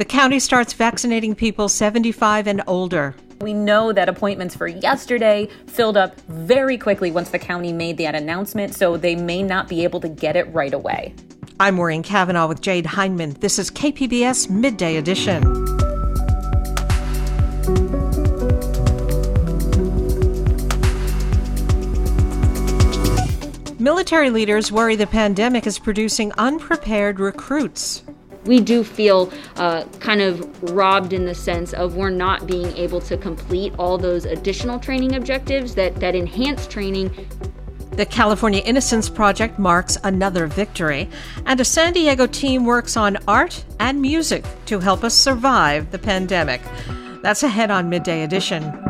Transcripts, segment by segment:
The county starts vaccinating people 75 and older. We know that appointments for yesterday filled up very quickly once the county made that announcement, so they may not be able to get it right away. I'm Maureen Cavanaugh with Jade Hindman. This is KPBS Midday Edition. Military leaders worry the pandemic is producing unprepared recruits we do feel uh, kind of robbed in the sense of we're not being able to complete all those additional training objectives that, that enhance training. The California Innocence Project marks another victory, and a San Diego team works on art and music to help us survive the pandemic. That's ahead on Midday Edition.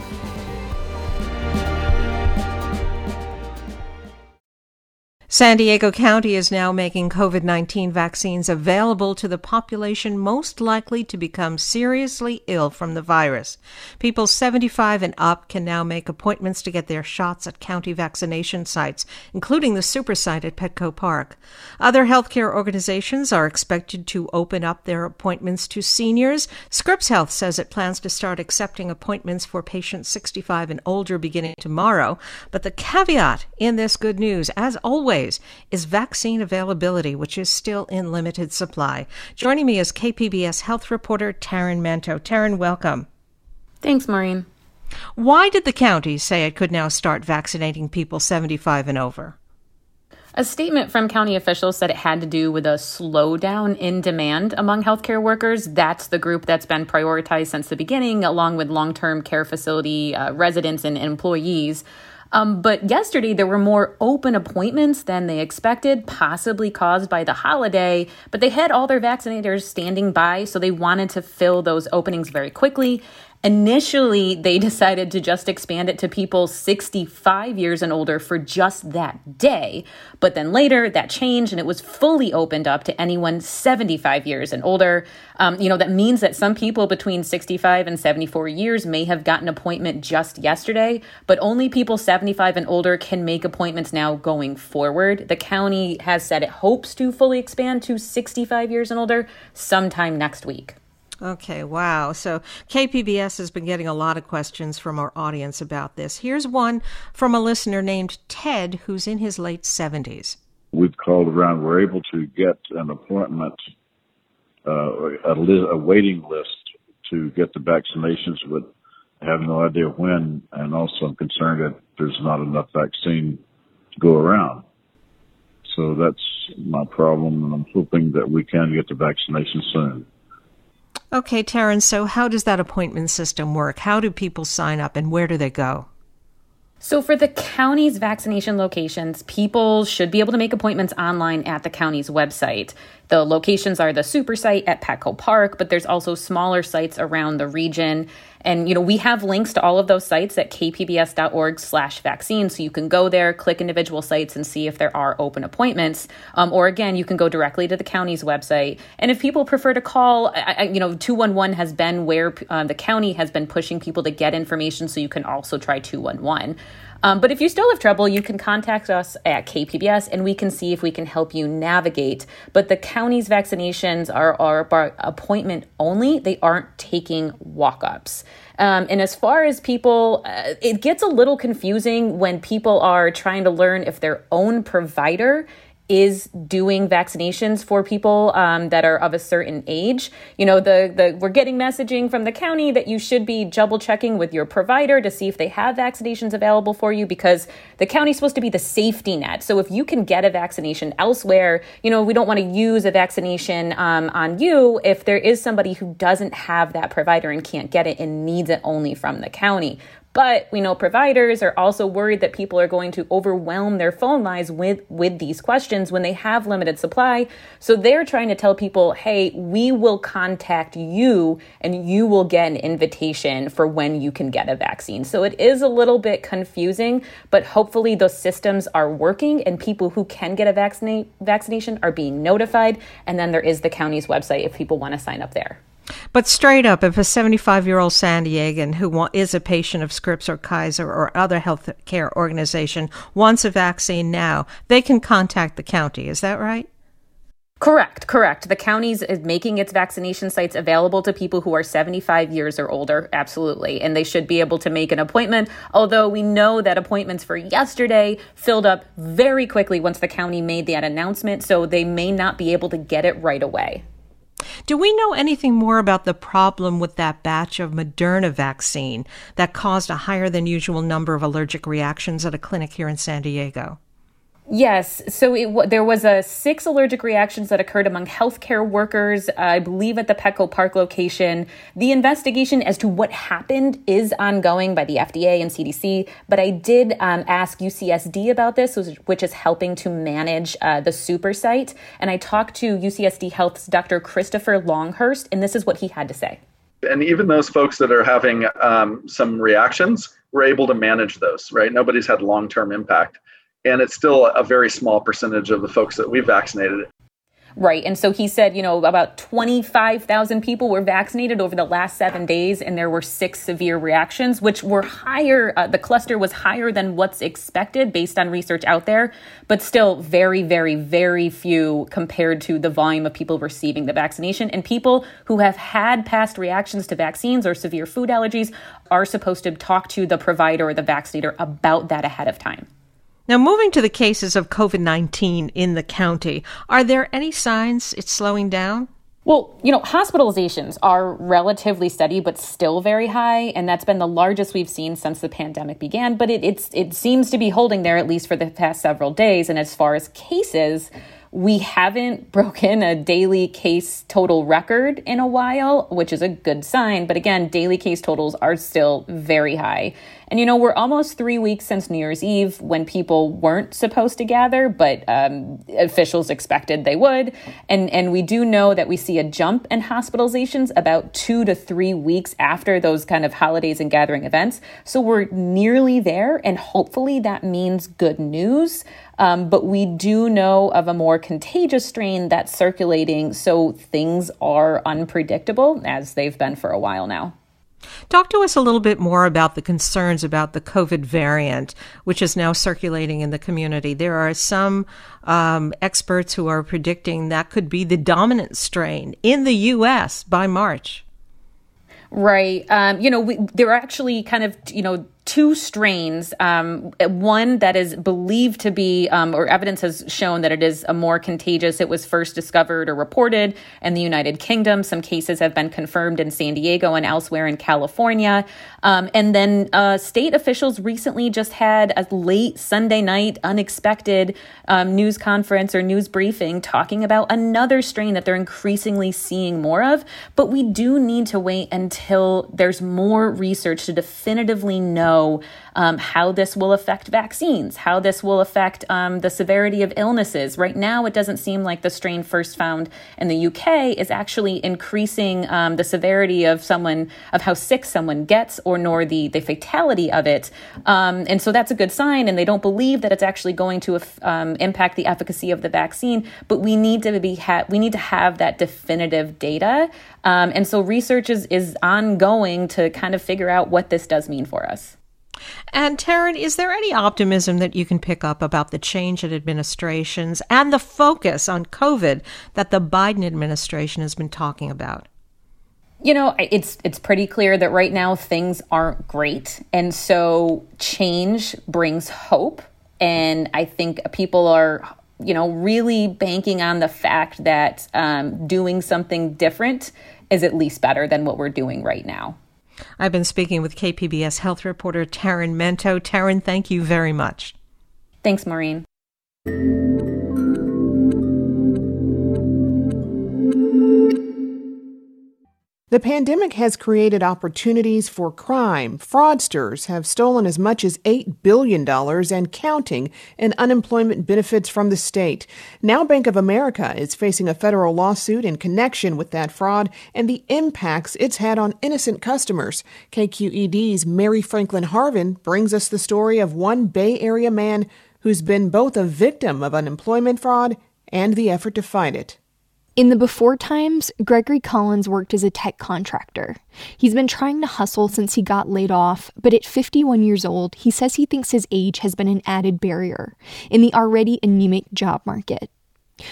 San Diego County is now making COVID 19 vaccines available to the population most likely to become seriously ill from the virus. People 75 and up can now make appointments to get their shots at county vaccination sites, including the super site at Petco Park. Other healthcare organizations are expected to open up their appointments to seniors. Scripps Health says it plans to start accepting appointments for patients 65 and older beginning tomorrow. But the caveat in this good news, as always, is vaccine availability, which is still in limited supply. Joining me is KPBS health reporter Taryn Mento. Taryn, welcome. Thanks, Maureen. Why did the county say it could now start vaccinating people 75 and over? A statement from county officials said it had to do with a slowdown in demand among healthcare workers. That's the group that's been prioritized since the beginning, along with long term care facility uh, residents and employees. Um, but yesterday, there were more open appointments than they expected, possibly caused by the holiday. But they had all their vaccinators standing by, so they wanted to fill those openings very quickly. Initially, they decided to just expand it to people 65 years and older for just that day. But then later, that changed and it was fully opened up to anyone 75 years and older. Um, you know, that means that some people between 65 and 74 years may have gotten an appointment just yesterday, but only people 75 and older can make appointments now going forward. The county has said it hopes to fully expand to 65 years and older sometime next week. Okay, wow. So KPBS has been getting a lot of questions from our audience about this. Here's one from a listener named Ted, who's in his late 70s. We've called around. We're able to get an appointment, uh, a, li- a waiting list to get the vaccinations, but have no idea when. And also, I'm concerned that there's not enough vaccine to go around. So that's my problem, and I'm hoping that we can get the vaccination soon. Okay, Terrence, so how does that appointment system work? How do people sign up and where do they go? So, for the county's vaccination locations, people should be able to make appointments online at the county's website. The locations are the super site at Petco Park, but there's also smaller sites around the region. And, you know, we have links to all of those sites at kpbs.org slash vaccine. So you can go there, click individual sites and see if there are open appointments. Um, or again, you can go directly to the county's website. And if people prefer to call, I, you know, 211 has been where uh, the county has been pushing people to get information. So you can also try 211. Um, but if you still have trouble, you can contact us at KPBS and we can see if we can help you navigate. But the county's vaccinations are, are by appointment only, they aren't taking walk ups. Um, and as far as people, uh, it gets a little confusing when people are trying to learn if their own provider is doing vaccinations for people um, that are of a certain age. You know, the the we're getting messaging from the county that you should be double checking with your provider to see if they have vaccinations available for you because the county's supposed to be the safety net. So if you can get a vaccination elsewhere, you know, we don't want to use a vaccination um, on you if there is somebody who doesn't have that provider and can't get it and needs it only from the county. But we know providers are also worried that people are going to overwhelm their phone lines with, with these questions when they have limited supply. So they're trying to tell people, hey, we will contact you and you will get an invitation for when you can get a vaccine. So it is a little bit confusing, but hopefully those systems are working and people who can get a vaccina- vaccination are being notified. And then there is the county's website if people want to sign up there. But straight up, if a 75 year old San Diegan who is a patient of Scripps or Kaiser or other health care organization wants a vaccine now, they can contact the county. Is that right? Correct, correct. The counties is making its vaccination sites available to people who are 75 years or older, absolutely. And they should be able to make an appointment, although we know that appointments for yesterday filled up very quickly once the county made that announcement, so they may not be able to get it right away. Do we know anything more about the problem with that batch of Moderna vaccine that caused a higher than usual number of allergic reactions at a clinic here in San Diego? Yes. So it, there was a six allergic reactions that occurred among healthcare workers, I believe at the Petco Park location. The investigation as to what happened is ongoing by the FDA and CDC, but I did um, ask UCSD about this, which is helping to manage uh, the super site. And I talked to UCSD Health's Dr. Christopher Longhurst, and this is what he had to say. And even those folks that are having um, some reactions, we're able to manage those, right? Nobody's had long term impact and it's still a very small percentage of the folks that we vaccinated. Right. And so he said, you know, about 25,000 people were vaccinated over the last seven days, and there were six severe reactions, which were higher. Uh, the cluster was higher than what's expected based on research out there, but still very, very, very few compared to the volume of people receiving the vaccination. And people who have had past reactions to vaccines or severe food allergies are supposed to talk to the provider or the vaccinator about that ahead of time. Now, moving to the cases of COVID 19 in the county, are there any signs it's slowing down? Well, you know, hospitalizations are relatively steady, but still very high, and that's been the largest we've seen since the pandemic began. But it, it's it seems to be holding there at least for the past several days. And as far as cases, we haven't broken a daily case total record in a while, which is a good sign. But again, daily case totals are still very high. And you know, we're almost three weeks since New Year's Eve when people weren't supposed to gather, but um, officials expected they would. And, and we do know that we see a jump in hospitalizations about two to three weeks after those kind of holidays and gathering events. So we're nearly there, and hopefully that means good news. Um, but we do know of a more contagious strain that's circulating, so things are unpredictable as they've been for a while now. Talk to us a little bit more about the concerns about the COVID variant, which is now circulating in the community. There are some um, experts who are predicting that could be the dominant strain in the U.S. by March. Right. Um, you know, we, there are actually kind of, you know, two strains. Um, one that is believed to be, um, or evidence has shown that it is a more contagious. It was first discovered or reported in the United Kingdom. Some cases have been confirmed in San Diego and elsewhere in California. Um, and then uh, state officials recently just had a late Sunday night, unexpected um, news conference or news briefing talking about another strain that they're increasingly seeing more of. But we do need to wait until there's more research to definitively know know um, how this will affect vaccines, how this will affect um, the severity of illnesses. Right now, it doesn't seem like the strain first found in the UK is actually increasing um, the severity of someone, of how sick someone gets, or nor the, the fatality of it. Um, and so that's a good sign, and they don't believe that it's actually going to um, impact the efficacy of the vaccine. But we need to be ha- we need to have that definitive data. Um, and so research is, is ongoing to kind of figure out what this does mean for us. And Taryn, is there any optimism that you can pick up about the change in administrations and the focus on COVID that the Biden administration has been talking about? You know, it's it's pretty clear that right now things aren't great, and so change brings hope. And I think people are you know, really banking on the fact that um, doing something different is at least better than what we're doing right now. I've been speaking with KPBS health reporter Taryn Mento. Taryn, thank you very much. Thanks, Maureen. The pandemic has created opportunities for crime. Fraudsters have stolen as much as $8 billion and counting in unemployment benefits from the state. Now Bank of America is facing a federal lawsuit in connection with that fraud and the impacts it's had on innocent customers. KQED's Mary Franklin Harvin brings us the story of one Bay Area man who's been both a victim of unemployment fraud and the effort to fight it. In the before times, Gregory Collins worked as a tech contractor. He's been trying to hustle since he got laid off, but at 51 years old, he says he thinks his age has been an added barrier in the already anemic job market.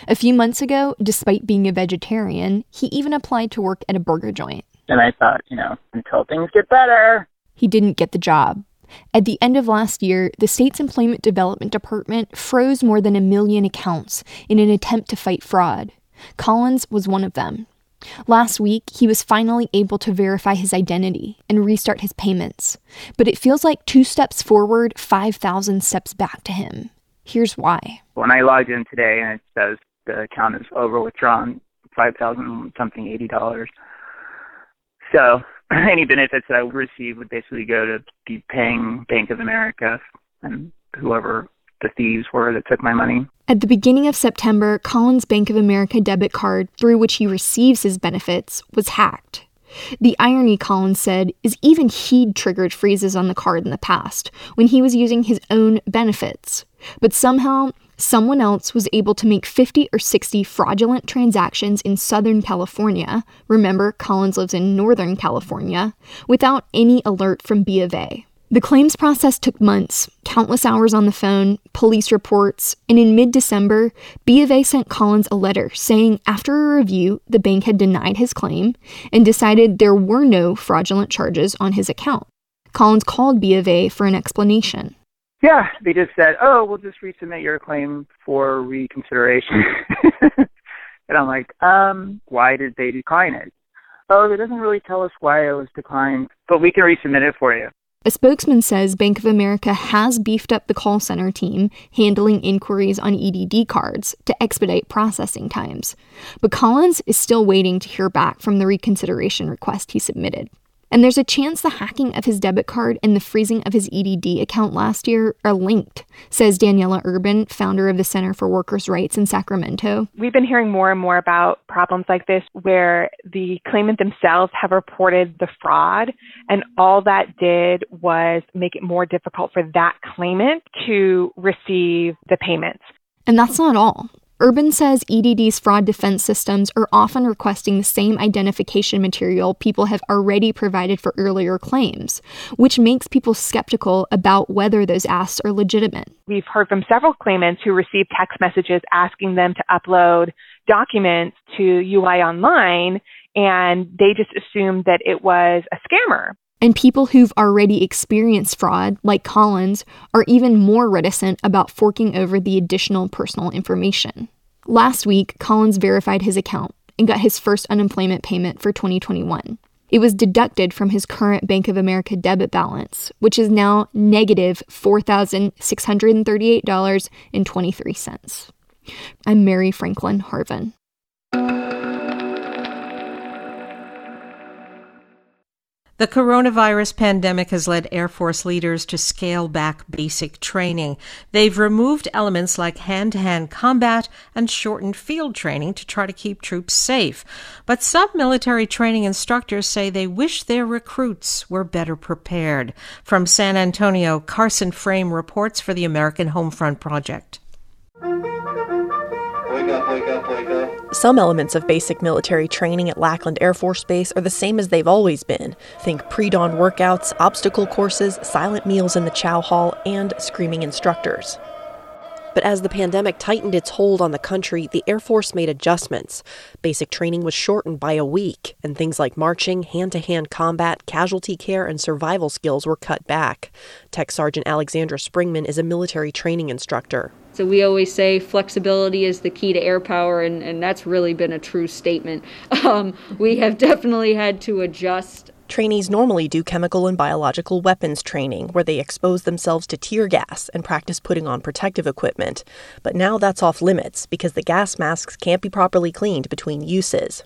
A few months ago, despite being a vegetarian, he even applied to work at a burger joint. And I thought, you know, until things get better. He didn't get the job. At the end of last year, the state's Employment Development Department froze more than a million accounts in an attempt to fight fraud. Collins was one of them. Last week, he was finally able to verify his identity and restart his payments. But it feels like two steps forward, 5,000 steps back to him. Here's why. When I logged in today and it says the account is over withdrawn, 5,000 something, $80. So any benefits that I would receive would basically go to be paying Bank of America and whoever the thieves were that took my money. At the beginning of September, Collins' Bank of America debit card, through which he receives his benefits, was hacked. The irony, Collins said, is even he'd triggered freezes on the card in the past, when he was using his own benefits. But somehow, someone else was able to make 50 or 60 fraudulent transactions in Southern California. Remember, Collins lives in Northern California, without any alert from B of A. The claims process took months, countless hours on the phone, police reports, and in mid December, B of A sent Collins a letter saying after a review, the bank had denied his claim and decided there were no fraudulent charges on his account. Collins called B of A for an explanation. Yeah, they just said, oh, we'll just resubmit your claim for reconsideration. and I'm like, um, why did they decline it? Oh, it doesn't really tell us why it was declined, but we can resubmit it for you. A spokesman says Bank of America has beefed up the call center team handling inquiries on EDD cards to expedite processing times. But Collins is still waiting to hear back from the reconsideration request he submitted. And there's a chance the hacking of his debit card and the freezing of his EDD account last year are linked, says Daniela Urban, founder of the Center for Workers' Rights in Sacramento. We've been hearing more and more about problems like this where the claimant themselves have reported the fraud, and all that did was make it more difficult for that claimant to receive the payments. And that's not all. Urban says EDD's fraud defense systems are often requesting the same identification material people have already provided for earlier claims, which makes people skeptical about whether those asks are legitimate. We've heard from several claimants who received text messages asking them to upload documents to UI Online, and they just assumed that it was a scammer. And people who've already experienced fraud, like Collins, are even more reticent about forking over the additional personal information. Last week, Collins verified his account and got his first unemployment payment for 2021. It was deducted from his current Bank of America debit balance, which is now negative $4,638.23. I'm Mary Franklin Harvin. The coronavirus pandemic has led Air Force leaders to scale back basic training. They've removed elements like hand to hand combat and shortened field training to try to keep troops safe. But some military training instructors say they wish their recruits were better prepared. From San Antonio, Carson Frame reports for the American Homefront Project. Some elements of basic military training at Lackland Air Force Base are the same as they've always been. Think pre dawn workouts, obstacle courses, silent meals in the chow hall, and screaming instructors. But as the pandemic tightened its hold on the country, the Air Force made adjustments. Basic training was shortened by a week, and things like marching, hand to hand combat, casualty care, and survival skills were cut back. Tech Sergeant Alexandra Springman is a military training instructor. So we always say flexibility is the key to air power, and, and that's really been a true statement. Um, we have definitely had to adjust. Trainees normally do chemical and biological weapons training, where they expose themselves to tear gas and practice putting on protective equipment. But now that's off limits because the gas masks can't be properly cleaned between uses.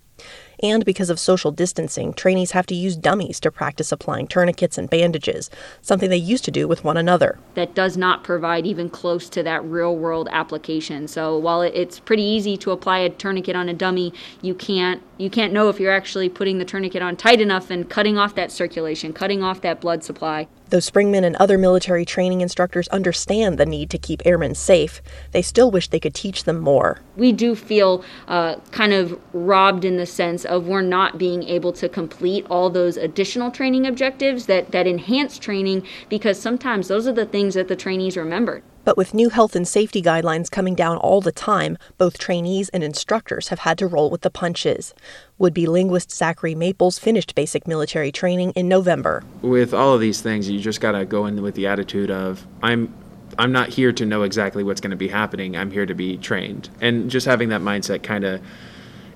And because of social distancing, trainees have to use dummies to practice applying tourniquets and bandages, something they used to do with one another. That does not provide even close to that real world application. So while it's pretty easy to apply a tourniquet on a dummy, you can't you can't know if you're actually putting the tourniquet on tight enough and cutting off that circulation, cutting off that blood supply. Though Springman and other military training instructors understand the need to keep airmen safe, they still wish they could teach them more. We do feel uh, kind of robbed in the sense of we're not being able to complete all those additional training objectives that, that enhance training because sometimes those are the things that the trainees remembered. But with new health and safety guidelines coming down all the time, both trainees and instructors have had to roll with the punches. Would be linguist Zachary Maples finished basic military training in November. With all of these things, you just got to go in with the attitude of, I'm I'm not here to know exactly what's going to be happening. I'm here to be trained. And just having that mindset kind of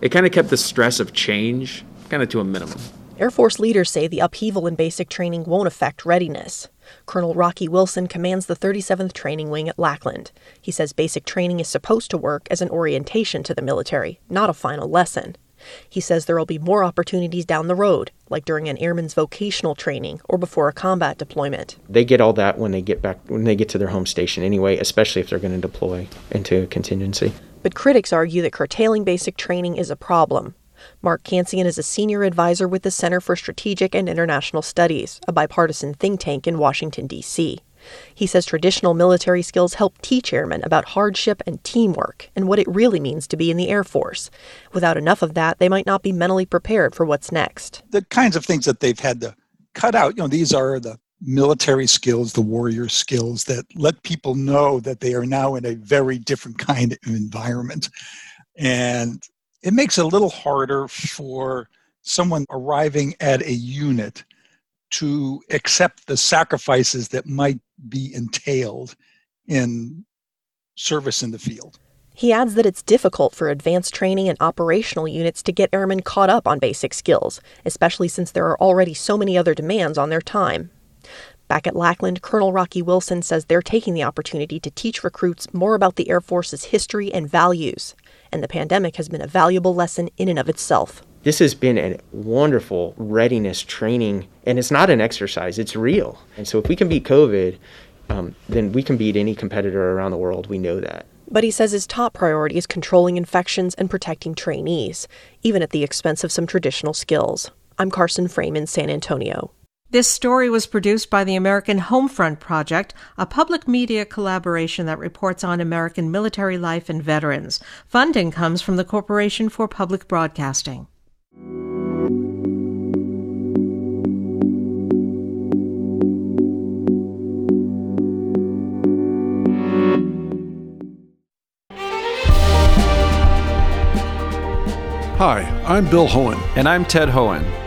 it kind of kept the stress of change kind of to a minimum. Air Force leaders say the upheaval in basic training won't affect readiness. Colonel Rocky Wilson commands the 37th Training Wing at Lackland. He says basic training is supposed to work as an orientation to the military, not a final lesson. He says there will be more opportunities down the road, like during an airman's vocational training or before a combat deployment. They get all that when they get back when they get to their home station anyway, especially if they're going to deploy into a contingency. But critics argue that curtailing basic training is a problem. Mark Cancian is a senior advisor with the Center for Strategic and International Studies, a bipartisan think tank in Washington, D.C. He says traditional military skills help teach airmen about hardship and teamwork and what it really means to be in the Air Force. Without enough of that, they might not be mentally prepared for what's next. The kinds of things that they've had to cut out, you know, these are the military skills, the warrior skills that let people know that they are now in a very different kind of environment. And it makes it a little harder for someone arriving at a unit to accept the sacrifices that might be entailed in service in the field. He adds that it's difficult for advanced training and operational units to get airmen caught up on basic skills, especially since there are already so many other demands on their time. Back at Lackland, Colonel Rocky Wilson says they're taking the opportunity to teach recruits more about the Air Force's history and values, and the pandemic has been a valuable lesson in and of itself. This has been a wonderful readiness training, and it's not an exercise, it's real. And so if we can beat COVID, um, then we can beat any competitor around the world. We know that. But he says his top priority is controlling infections and protecting trainees, even at the expense of some traditional skills. I'm Carson Frame in San Antonio. This story was produced by the American Homefront Project, a public media collaboration that reports on American military life and veterans. Funding comes from the Corporation for Public Broadcasting. Hi, I'm Bill Hoehn. And I'm Ted Hoehn.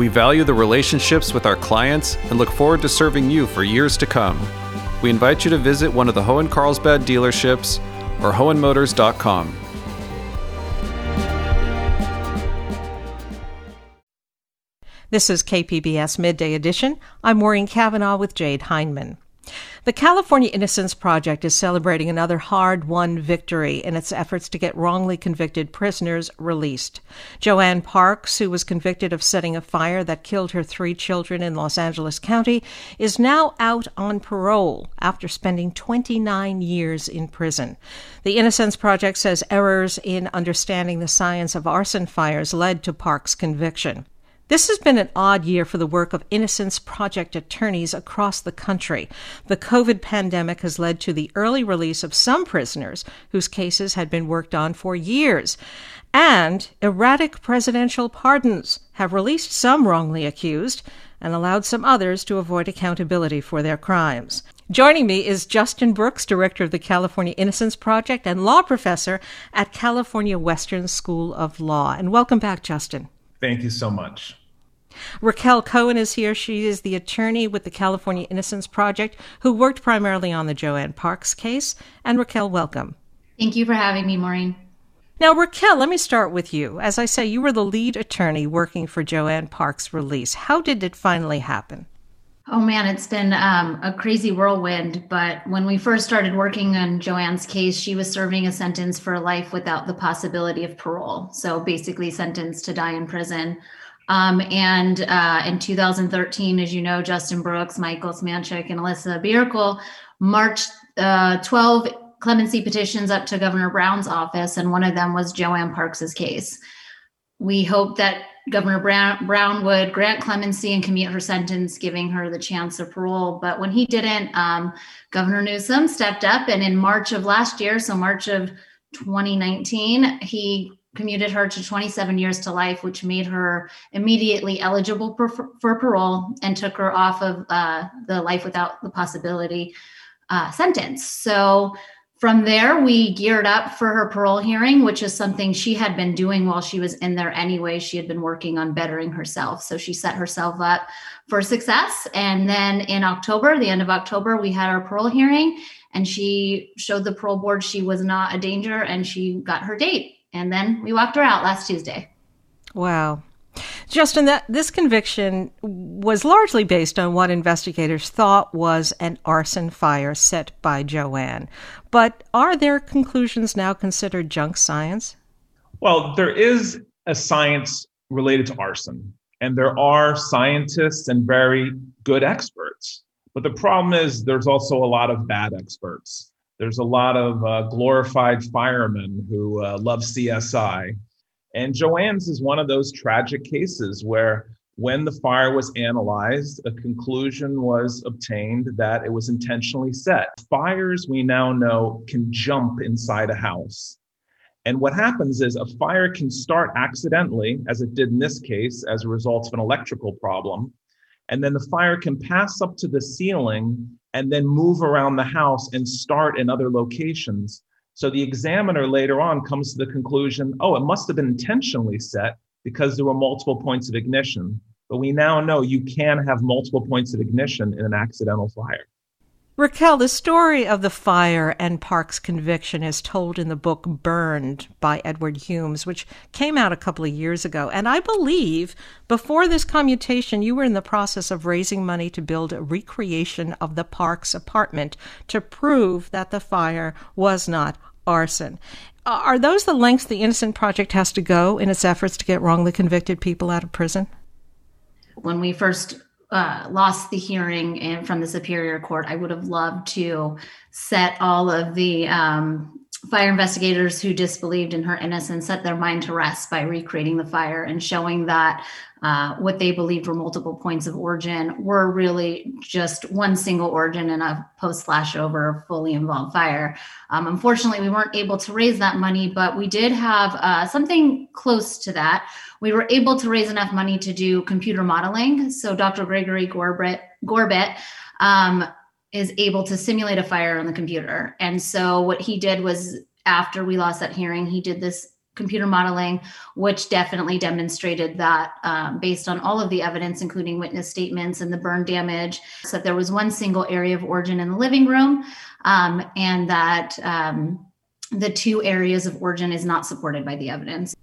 We value the relationships with our clients and look forward to serving you for years to come. We invite you to visit one of the Hoehn Carlsbad dealerships or Hoehnmotors.com. This is KPBS Midday Edition. I'm Maureen Cavanaugh with Jade Hindman. The California Innocence Project is celebrating another hard won victory in its efforts to get wrongly convicted prisoners released. Joanne Parks, who was convicted of setting a fire that killed her three children in Los Angeles County, is now out on parole after spending 29 years in prison. The Innocence Project says errors in understanding the science of arson fires led to Parks' conviction. This has been an odd year for the work of Innocence Project attorneys across the country. The COVID pandemic has led to the early release of some prisoners whose cases had been worked on for years. And erratic presidential pardons have released some wrongly accused and allowed some others to avoid accountability for their crimes. Joining me is Justin Brooks, director of the California Innocence Project and law professor at California Western School of Law. And welcome back, Justin. Thank you so much. Raquel Cohen is here. She is the attorney with the California Innocence Project who worked primarily on the Joanne Parks case. And Raquel, welcome. Thank you for having me, Maureen. Now, Raquel, let me start with you. As I say, you were the lead attorney working for Joanne Parks' release. How did it finally happen? Oh man, it's been um, a crazy whirlwind. But when we first started working on Joanne's case, she was serving a sentence for life without the possibility of parole. So basically, sentenced to die in prison. Um, and uh, in 2013, as you know, Justin Brooks, Michael Semanchik, and Alissa Bjerkhoel marched uh, 12 clemency petitions up to Governor Brown's office, and one of them was Joanne Parks's case. We hope that Governor Brown, Brown would grant clemency and commute her sentence, giving her the chance of parole. But when he didn't, um, Governor Newsom stepped up, and in March of last year, so March of 2019, he commuted her to 27 years to life, which made her immediately eligible for, for parole and took her off of uh, the life without the possibility uh, sentence. So from there, we geared up for her parole hearing, which is something she had been doing while she was in there anyway. She had been working on bettering herself. So she set herself up for success. And then in October, the end of October, we had our parole hearing and she showed the parole board she was not a danger and she got her date and then we walked her out last Tuesday. Wow. Justin, that this conviction was largely based on what investigators thought was an arson fire set by Joanne. But are their conclusions now considered junk science? Well, there is a science related to arson, and there are scientists and very good experts. But the problem is there's also a lot of bad experts. There's a lot of uh, glorified firemen who uh, love CSI. And Joanne's is one of those tragic cases where, when the fire was analyzed, a conclusion was obtained that it was intentionally set. Fires, we now know, can jump inside a house. And what happens is a fire can start accidentally, as it did in this case, as a result of an electrical problem. And then the fire can pass up to the ceiling and then move around the house and start in other locations. So the examiner later on comes to the conclusion oh, it must have been intentionally set because there were multiple points of ignition. But we now know you can have multiple points of ignition in an accidental fire. Raquel, the story of the fire and Park's conviction is told in the book Burned by Edward Humes, which came out a couple of years ago. And I believe before this commutation, you were in the process of raising money to build a recreation of the Parks apartment to prove that the fire was not arson. Uh, are those the lengths the Innocent Project has to go in its efforts to get wrongly convicted people out of prison? When we first uh, lost the hearing and from the Superior Court, I would have loved to set all of the um, fire investigators who disbelieved in her innocence set their mind to rest by recreating the fire and showing that uh, what they believed were multiple points of origin were really just one single origin in a post flashover fully involved fire. Um, unfortunately, we weren't able to raise that money, but we did have uh, something close to that. We were able to raise enough money to do computer modeling. So Dr. Gregory Gorbett um, is able to simulate a fire on the computer. And so what he did was after we lost that hearing, he did this computer modeling, which definitely demonstrated that um, based on all of the evidence, including witness statements and the burn damage, so that there was one single area of origin in the living room um, and that um, the two areas of origin is not supported by the evidence.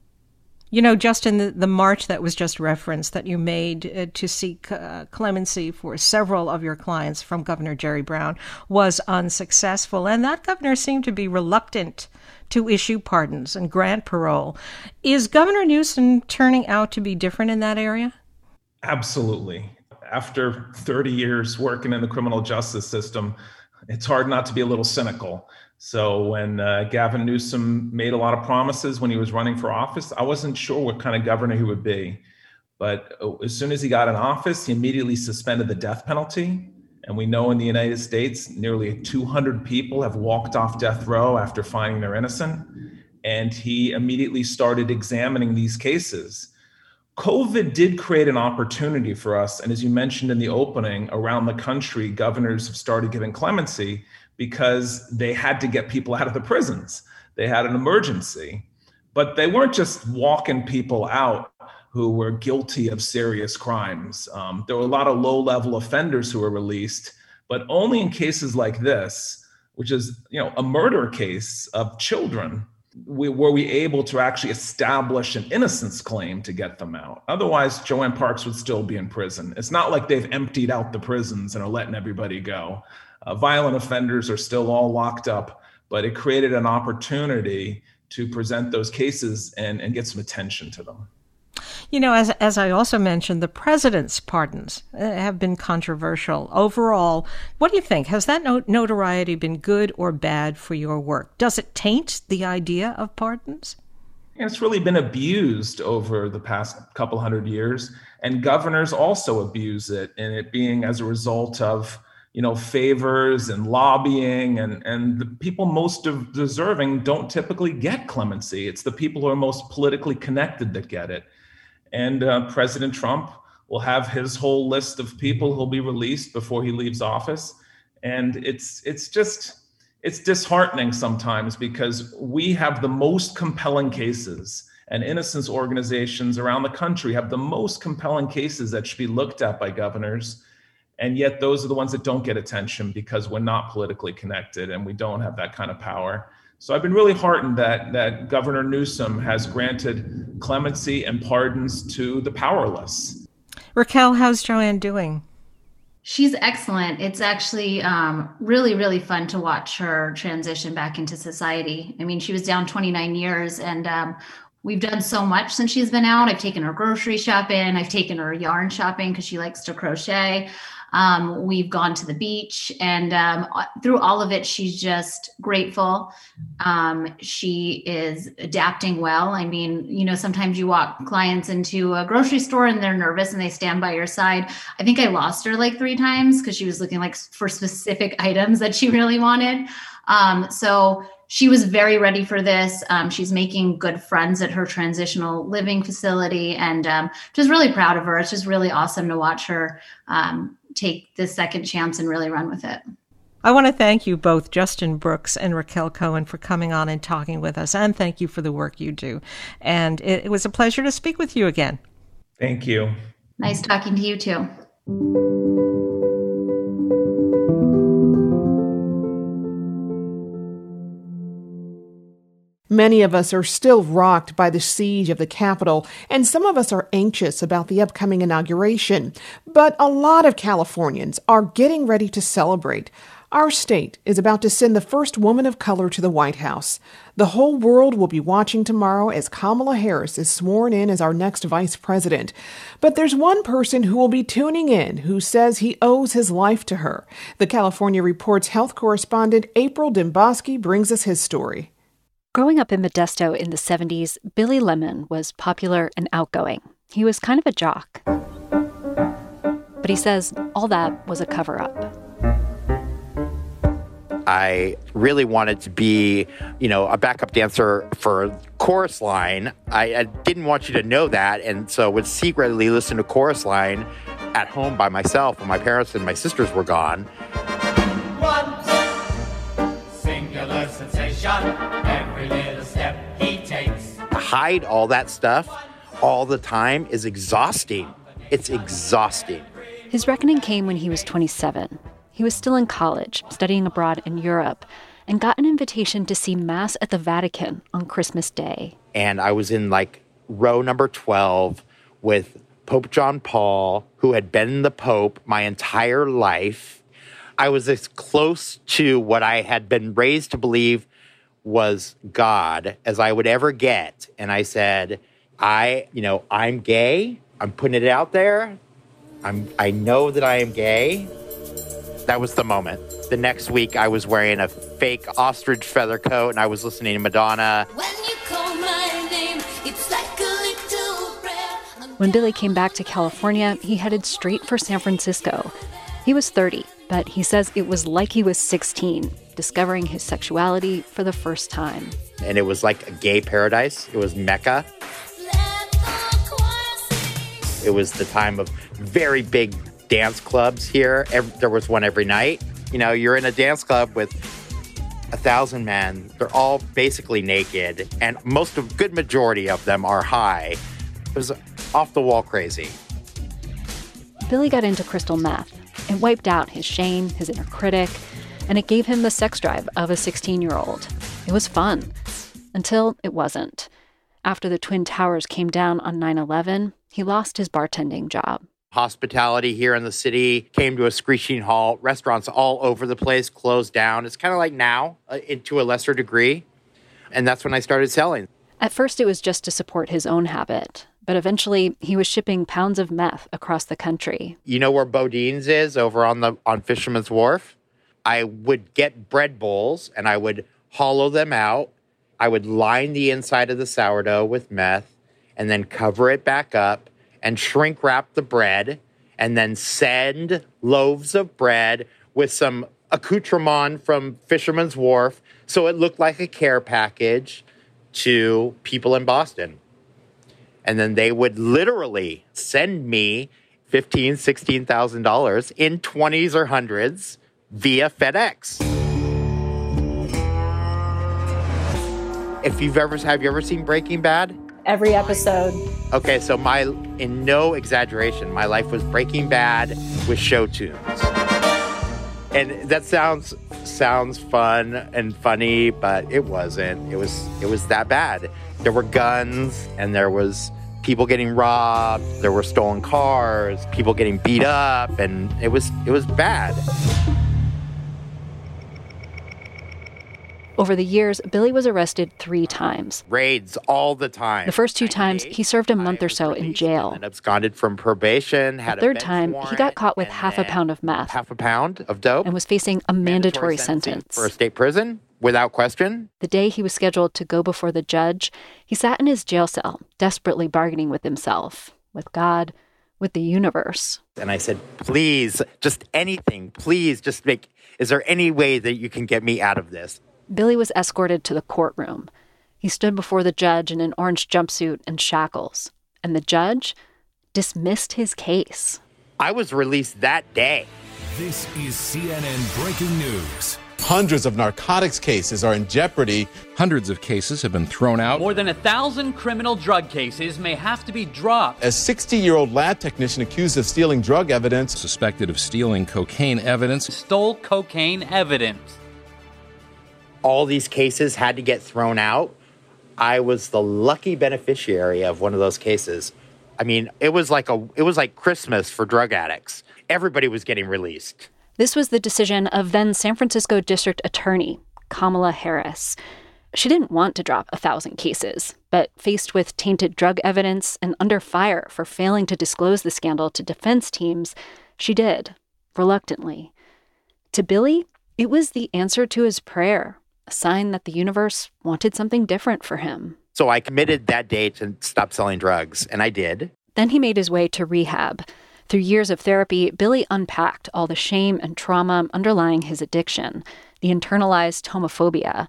You know, Justin, the, the march that was just referenced that you made uh, to seek uh, clemency for several of your clients from Governor Jerry Brown was unsuccessful, and that governor seemed to be reluctant to issue pardons and grant parole. Is Governor Newsom turning out to be different in that area? Absolutely. After 30 years working in the criminal justice system, it's hard not to be a little cynical. So when uh, Gavin Newsom made a lot of promises when he was running for office, I wasn't sure what kind of governor he would be. But uh, as soon as he got in office, he immediately suspended the death penalty. And we know in the United States, nearly 200 people have walked off death row after finding they're innocent. And he immediately started examining these cases. COVID did create an opportunity for us. And as you mentioned in the opening, around the country, governors have started giving clemency because they had to get people out of the prisons. They had an emergency. But they weren't just walking people out who were guilty of serious crimes. Um, there were a lot of low level offenders who were released, but only in cases like this, which is you know a murder case of children we, were we able to actually establish an innocence claim to get them out. Otherwise, Joanne Parks would still be in prison. It's not like they've emptied out the prisons and are letting everybody go. Uh, violent offenders are still all locked up, but it created an opportunity to present those cases and, and get some attention to them. You know, as, as I also mentioned, the president's pardons uh, have been controversial. Overall, what do you think? Has that notoriety been good or bad for your work? Does it taint the idea of pardons? It's really been abused over the past couple hundred years, and governors also abuse it, and it being as a result of you know favors and lobbying and and the people most deserving don't typically get clemency. It's the people who are most politically connected that get it. And uh, President Trump will have his whole list of people who'll be released before he leaves office. And it's it's just it's disheartening sometimes because we have the most compelling cases and innocence organizations around the country have the most compelling cases that should be looked at by governors and yet those are the ones that don't get attention because we're not politically connected and we don't have that kind of power so I've been really heartened that that Governor Newsom has granted clemency and pardons to the powerless. Raquel, how's Joanne doing? She's excellent. It's actually um, really, really fun to watch her transition back into society. I mean, she was down 29 years, and um, we've done so much since she's been out. I've taken her grocery shopping, I've taken her yarn shopping because she likes to crochet. Um, we've gone to the beach, and um, through all of it, she's just grateful. Um, she is adapting well. I mean, you know, sometimes you walk clients into a grocery store and they're nervous and they stand by your side. I think I lost her like three times because she was looking like for specific items that she really wanted. Um, so she was very ready for this. Um, she's making good friends at her transitional living facility, and um, just really proud of her. It's just really awesome to watch her um, take this second chance and really run with it. I want to thank you both, Justin Brooks and Raquel Cohen, for coming on and talking with us, and thank you for the work you do. And it, it was a pleasure to speak with you again. Thank you. Nice talking to you too. Many of us are still rocked by the siege of the Capitol, and some of us are anxious about the upcoming inauguration. But a lot of Californians are getting ready to celebrate. Our state is about to send the first woman of color to the White House. The whole world will be watching tomorrow as Kamala Harris is sworn in as our next vice president. But there's one person who will be tuning in who says he owes his life to her. The California Report's health correspondent April Dembosky brings us his story. Growing up in Modesto in the 70s, Billy Lemon was popular and outgoing. He was kind of a jock. But he says all that was a cover up. I really wanted to be, you know, a backup dancer for chorus line. I, I, didn't want you to know that, and so would secretly listen to chorus line at home by myself when my parents and my sisters were gone. One singular sensation hide all that stuff all the time is exhausting. It's exhausting. His reckoning came when he was 27. He was still in college, studying abroad in Europe, and got an invitation to see Mass at the Vatican on Christmas Day. And I was in like row number 12 with Pope John Paul, who had been the Pope my entire life. I was as close to what I had been raised to believe was God as I would ever get. And I said, I, you know, I'm gay. I'm putting it out there. I'm, I know that I am gay. That was the moment. The next week, I was wearing a fake ostrich feather coat and I was listening to Madonna. Name, like When Billy came back to California, he headed straight for San Francisco. He was 30, but he says it was like he was 16, discovering his sexuality for the first time. And it was like a gay paradise. It was Mecca. It was the time of very big dance clubs here. Every, there was one every night. You know, you're in a dance club with a thousand men. They're all basically naked, and most of good majority of them are high. It was off the wall crazy. Billy got into crystal meth. It wiped out his shame, his inner critic, and it gave him the sex drive of a 16 year old. It was fun until it wasn't. After the Twin Towers came down on 9 11, he lost his bartending job. Hospitality here in the city came to a screeching halt. Restaurants all over the place closed down. It's kind of like now, uh, to a lesser degree. And that's when I started selling. At first, it was just to support his own habit, but eventually, he was shipping pounds of meth across the country. You know where Boudin's is over on the on Fisherman's Wharf? I would get bread bowls and I would hollow them out. I would line the inside of the sourdough with meth and then cover it back up and shrink wrap the bread and then send loaves of bread with some accoutrement from Fisherman's Wharf so it looked like a care package to people in Boston. And then they would literally send me fifteen, sixteen thousand dollars in twenties or hundreds via FedEx. If you've ever have you ever seen Breaking Bad? Every episode. Okay, so my in no exaggeration, my life was Breaking Bad with show tunes. And that sounds sounds fun and funny, but it wasn't. It was it was that bad. There were guns and there was people getting robbed, there were stolen cars, people getting beat up, and it was it was bad. Over the years, Billy was arrested three times. Raids all the time. The first two times, he served a month or so in jail. And absconded from probation. Had the third time, he got caught with half a pound of meth. Half a pound of dope. And was facing a mandatory, mandatory sentence. For a state prison, without question. The day he was scheduled to go before the judge, he sat in his jail cell, desperately bargaining with himself, with God, with the universe. And I said, please, just anything, please, just make, is there any way that you can get me out of this? Billy was escorted to the courtroom. He stood before the judge in an orange jumpsuit and shackles, and the judge dismissed his case. I was released that day. This is CNN breaking news. Hundreds of narcotics cases are in jeopardy. Hundreds of cases have been thrown out. More than a thousand criminal drug cases may have to be dropped. A 60 year old lab technician accused of stealing drug evidence, suspected of stealing cocaine evidence, stole cocaine evidence all these cases had to get thrown out. I was the lucky beneficiary of one of those cases. I mean, it was like a it was like Christmas for drug addicts. Everybody was getting released. This was the decision of then San Francisco District Attorney Kamala Harris. She didn't want to drop a thousand cases, but faced with tainted drug evidence and under fire for failing to disclose the scandal to defense teams, she did, reluctantly. To Billy, it was the answer to his prayer a sign that the universe wanted something different for him. So I committed that day to stop selling drugs, and I did. Then he made his way to rehab. Through years of therapy, Billy unpacked all the shame and trauma underlying his addiction, the internalized homophobia.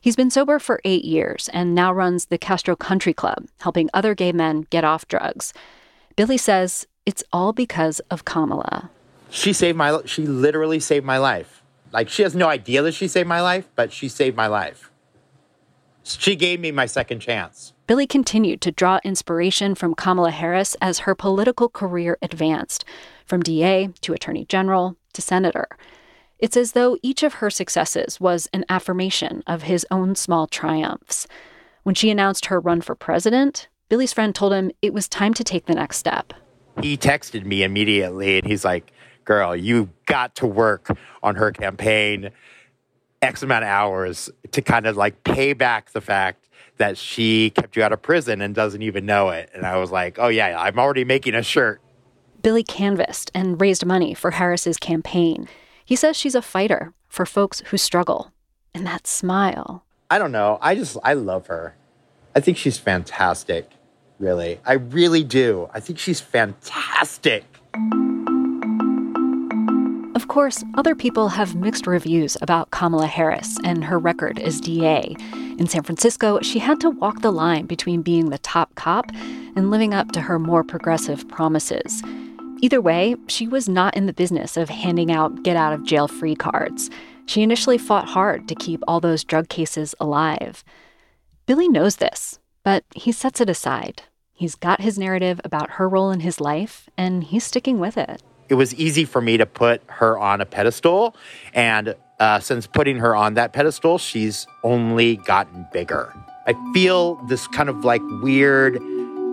He's been sober for eight years and now runs the Castro Country Club, helping other gay men get off drugs. Billy says it's all because of Kamala. She saved my she literally saved my life. Like she has no idea that she saved my life, but she saved my life. She gave me my second chance. Billy continued to draw inspiration from Kamala Harris as her political career advanced, from DA to Attorney General to Senator. It's as though each of her successes was an affirmation of his own small triumphs. When she announced her run for president, Billy's friend told him it was time to take the next step. He texted me immediately and he's like, girl, you got to work on her campaign X amount of hours to kind of like pay back the fact that she kept you out of prison and doesn't even know it. And I was like, oh, yeah, I'm already making a shirt. Billy canvassed and raised money for Harris's campaign. He says she's a fighter for folks who struggle. And that smile. I don't know. I just, I love her. I think she's fantastic. really. I really do. I think she's fantastic. Of course, other people have mixed reviews about Kamala Harris and her record as DA. In San Francisco, she had to walk the line between being the top cop and living up to her more progressive promises. Either way, she was not in the business of handing out get out of jail free cards. She initially fought hard to keep all those drug cases alive. Billy knows this, but he sets it aside. He's got his narrative about her role in his life, and he's sticking with it. It was easy for me to put her on a pedestal, and uh, since putting her on that pedestal, she's only gotten bigger. I feel this kind of like weird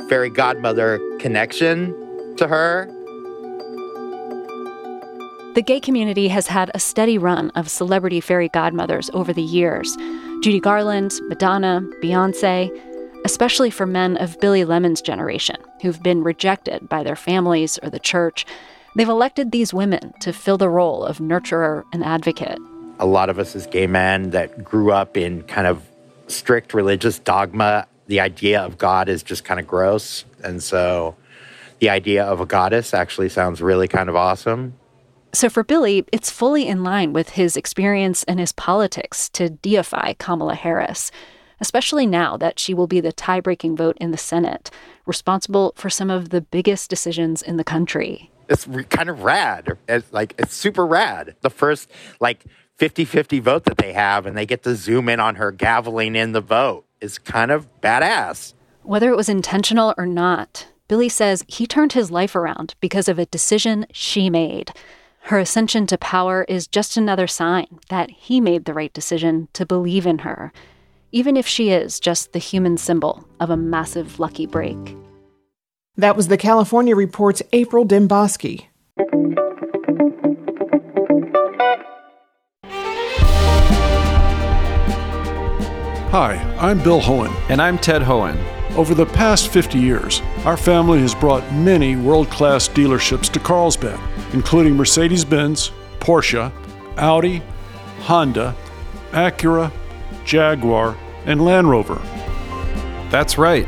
fairy godmother connection to her the gay community has had a steady run of celebrity fairy godmothers over the years Judy Garland, Madonna, Beyonce, especially for men of Billy Lemon's generation who've been rejected by their families or the church. They've elected these women to fill the role of nurturer and advocate. A lot of us as gay men that grew up in kind of strict religious dogma, the idea of God is just kind of gross. And so the idea of a goddess actually sounds really kind of awesome. So for Billy, it's fully in line with his experience and his politics to deify Kamala Harris, especially now that she will be the tie breaking vote in the Senate, responsible for some of the biggest decisions in the country. It's kind of rad. It's like, it's super rad. The first, like, 50 50 vote that they have, and they get to zoom in on her gaveling in the vote is kind of badass. Whether it was intentional or not, Billy says he turned his life around because of a decision she made. Her ascension to power is just another sign that he made the right decision to believe in her, even if she is just the human symbol of a massive lucky break. That was the California Report's April Dembosky. Hi, I'm Bill Hoehn. And I'm Ted Hoehn. Over the past 50 years, our family has brought many world class dealerships to Carlsbad, including Mercedes Benz, Porsche, Audi, Honda, Acura, Jaguar, and Land Rover. That's right.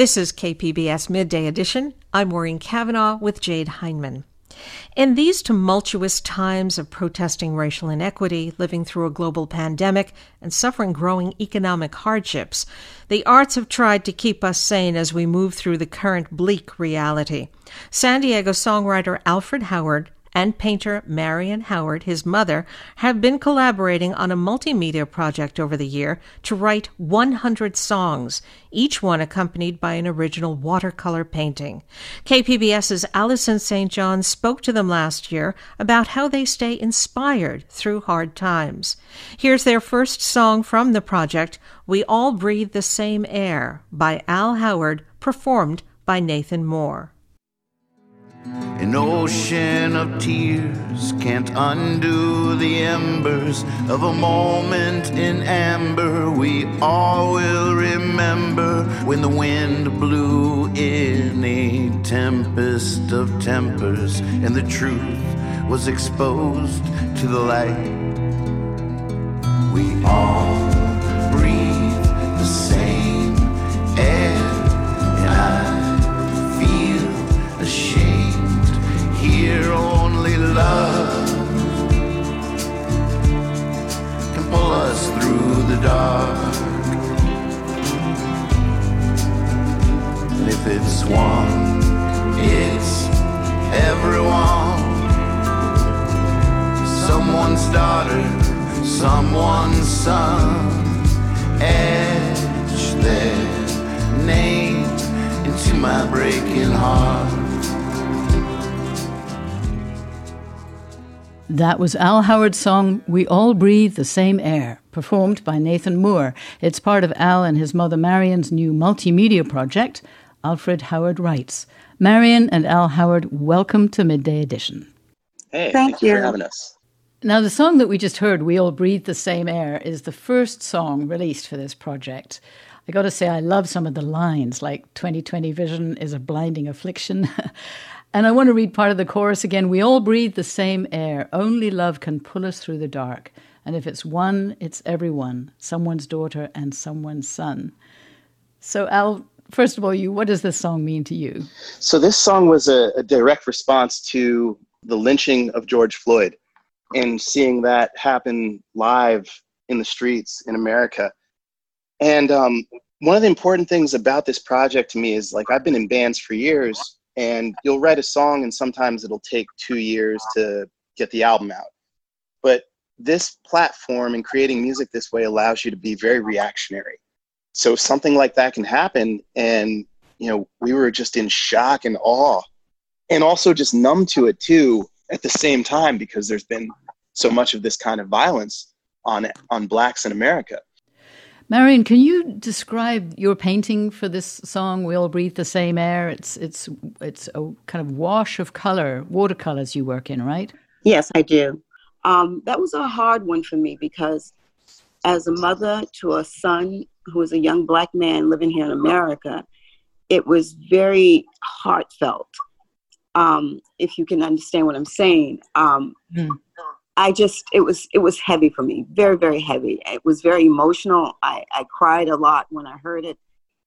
This is KPBS Midday Edition. I'm Maureen Cavanaugh with Jade Hindman. In these tumultuous times of protesting racial inequity, living through a global pandemic, and suffering growing economic hardships, the arts have tried to keep us sane as we move through the current bleak reality. San Diego songwriter Alfred Howard and painter Marion Howard, his mother, have been collaborating on a multimedia project over the year to write 100 songs, each one accompanied by an original watercolor painting. KPBS's Allison St. John spoke to them last year about how they stay inspired through hard times. Here's their first song from the project, We All Breathe the Same Air, by Al Howard, performed by Nathan Moore. An ocean of tears can't undo the embers of a moment in amber. We all will remember when the wind blew in a tempest of tempers and the truth was exposed to the light. We all love can pull us through the dark. And if it's one, it's everyone. Someone's daughter, someone's son. Etch their name into my breaking heart. That was Al Howard's song, We All Breathe the Same Air, performed by Nathan Moore. It's part of Al and his mother Marion's new multimedia project, Alfred Howard writes Marion and Al Howard, welcome to Midday Edition. Hey, thank, thank you for having us. Now, the song that we just heard, We All Breathe the Same Air, is the first song released for this project. I got to say, I love some of the lines, like 2020 vision is a blinding affliction. and I want to read part of the chorus again. We all breathe the same air. Only love can pull us through the dark. And if it's one, it's everyone, someone's daughter and someone's son. So, Al, first of all, you, what does this song mean to you? So, this song was a, a direct response to the lynching of George Floyd and seeing that happen live in the streets in America. And um, one of the important things about this project to me is like I've been in bands for years, and you'll write a song, and sometimes it'll take two years to get the album out. But this platform and creating music this way allows you to be very reactionary. So something like that can happen, and you know we were just in shock and awe, and also just numb to it too at the same time because there's been so much of this kind of violence on on blacks in America. Marion, can you describe your painting for this song? We all breathe the same air. It's it's it's a kind of wash of color, watercolors you work in, right? Yes, I do. Um, that was a hard one for me because, as a mother to a son who is a young black man living here in America, it was very heartfelt. Um, if you can understand what I'm saying, um, mm. I just it was it was heavy for me, very very heavy. It was very emotional. I I cried a lot when I heard it,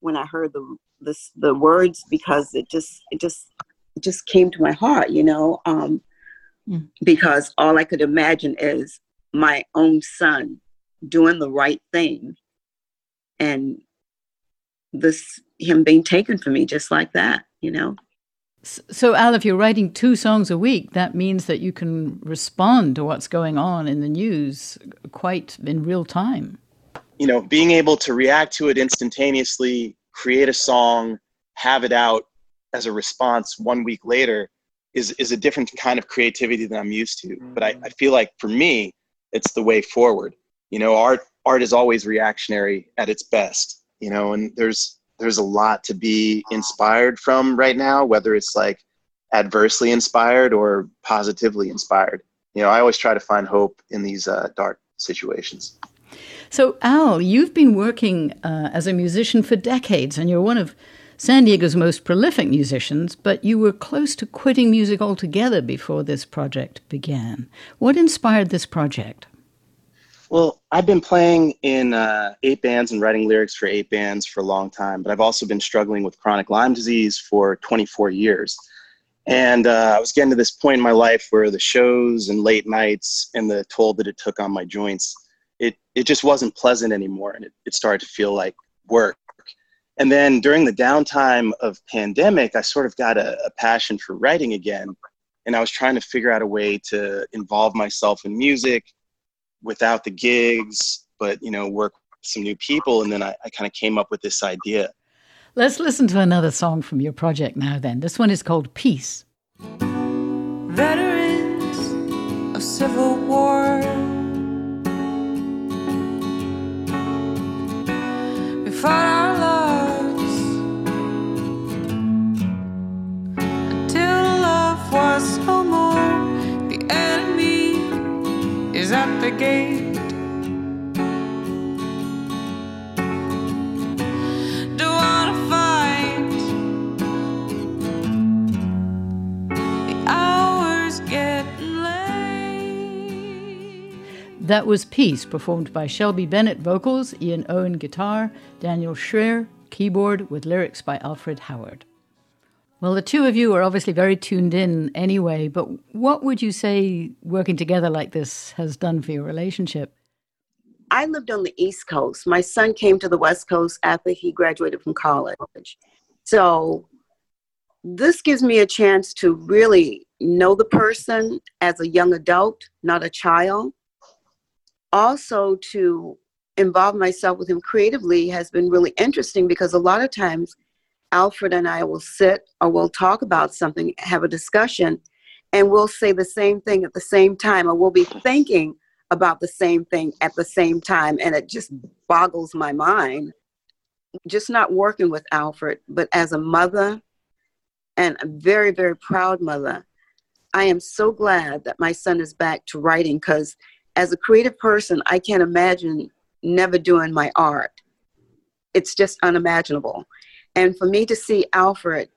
when I heard the the the words because it just it just it just came to my heart, you know. Um, mm. Because all I could imagine is my own son doing the right thing, and this him being taken from me just like that, you know. So, Al, if you're writing two songs a week, that means that you can respond to what's going on in the news quite in real time. You know, being able to react to it instantaneously, create a song, have it out as a response one week later is, is a different kind of creativity than I'm used to. But I, I feel like for me, it's the way forward. You know, art art is always reactionary at its best, you know, and there's there's a lot to be inspired from right now, whether it's like adversely inspired or positively inspired. You know, I always try to find hope in these uh, dark situations. So, Al, you've been working uh, as a musician for decades, and you're one of San Diego's most prolific musicians, but you were close to quitting music altogether before this project began. What inspired this project? Well, I've been playing in uh, eight bands and writing lyrics for eight bands for a long time, but I've also been struggling with chronic Lyme disease for 24 years. And uh, I was getting to this point in my life where the shows and late nights and the toll that it took on my joints, it, it just wasn't pleasant anymore. And it, it started to feel like work. And then during the downtime of pandemic, I sort of got a, a passion for writing again. And I was trying to figure out a way to involve myself in music without the gigs, but you know, work with some new people. And then I, I kind of came up with this idea. Let's listen to another song from your project now, then. This one is called Peace. Veterans of Civil War. We the gate. Do wanna fight? The hours getting late. That was Peace, performed by Shelby Bennett vocals, Ian Owen guitar, Daniel Schreier keyboard, with lyrics by Alfred Howard. Well, the two of you are obviously very tuned in anyway, but what would you say working together like this has done for your relationship? I lived on the East Coast. My son came to the West Coast after he graduated from college. So this gives me a chance to really know the person as a young adult, not a child. Also, to involve myself with him creatively has been really interesting because a lot of times Alfred and I will sit or we'll talk about something, have a discussion, and we'll say the same thing at the same time, or we'll be thinking about the same thing at the same time, and it just boggles my mind. just not working with Alfred, but as a mother and a very, very proud mother, I am so glad that my son is back to writing because as a creative person, I can't imagine never doing my art. It's just unimaginable. And for me to see Alfred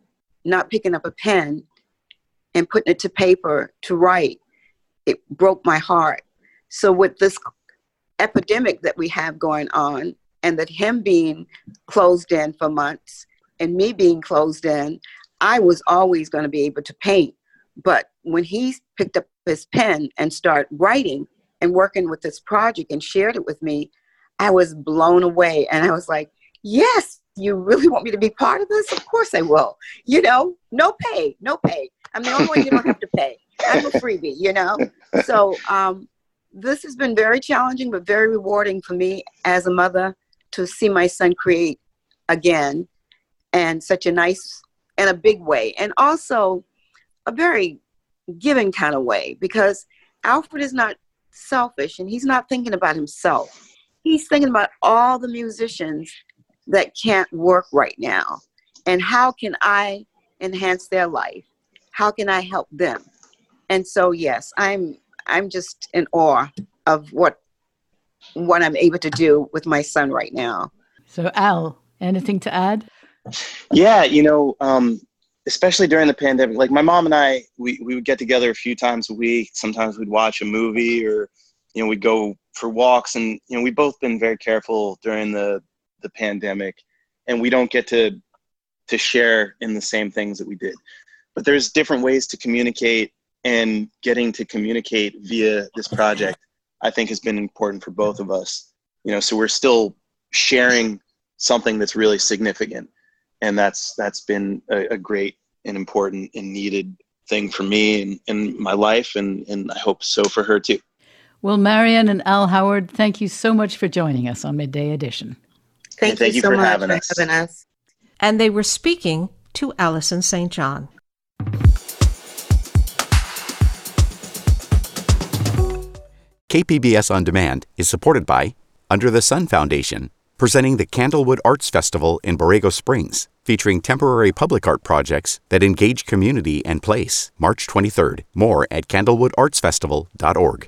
not picking up a pen and putting it to paper to write, it broke my heart. So, with this epidemic that we have going on, and that him being closed in for months and me being closed in, I was always going to be able to paint. But when he picked up his pen and started writing and working with this project and shared it with me, I was blown away. And I was like, yes, you really want me to be part of this? Of course I will. You know, no pay, no pay. I'm the only one you don't have to pay. I'm a freebie, you know? So um, this has been very challenging, but very rewarding for me as a mother to see my son create again and such a nice and a big way. And also a very giving kind of way because Alfred is not selfish and he's not thinking about himself. He's thinking about all the musicians that can't work right now and how can I enhance their life? How can I help them? And so yes, I'm I'm just in awe of what what I'm able to do with my son right now. So Al, anything to add? Yeah, you know, um, especially during the pandemic, like my mom and I, we, we would get together a few times a week. Sometimes we'd watch a movie or, you know, we'd go for walks and, you know, we've both been very careful during the, the pandemic and we don't get to, to share in the same things that we did. But there's different ways to communicate and getting to communicate via this project, I think has been important for both of us. You know, so we're still sharing something that's really significant and that's that's been a, a great and important and needed thing for me and in my life and, and I hope so for her too. Well, Marion and Al Howard, thank you so much for joining us on Midday Edition. Thank, thank you, you so for much having for us. having us. And they were speaking to Allison St. John. KPBS On Demand is supported by Under the Sun Foundation, presenting the Candlewood Arts Festival in Borrego Springs, featuring temporary public art projects that engage community and place. March 23rd. More at candlewoodartsfestival.org.